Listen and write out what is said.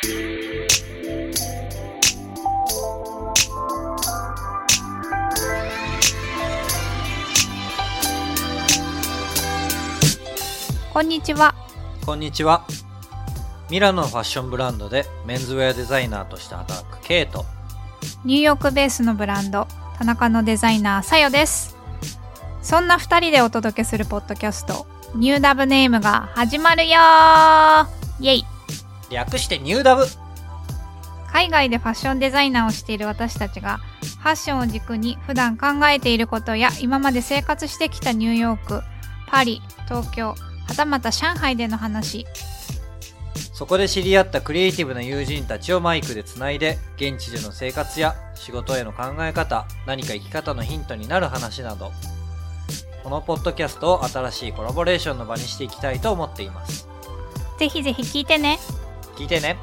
こんにちは。こんにちは。ミラノのファッションブランドでメンズウェアデザイナーとして働くケイト。ニューヨークベースのブランド、田中のデザイナー、さよです。そんな二人でお届けするポッドキャスト、ニューダブネームが始まるよーイェイ略してニューダブ海外でファッションデザイナーをしている私たちが、ファッションを軸に普段考えていることや今まで生活してきたニューヨーク、パリ、東京、はたまた上海での話、そこで知り合ったクリエイティブな友人たちをマイクでつないで、現地での生活や仕事への考え方、何か生き方のヒントになる話など、このポッドキャストを新しいコラボレーションの場にしていきたいと思っています。ぜひぜひ聞いてね。聞いてね。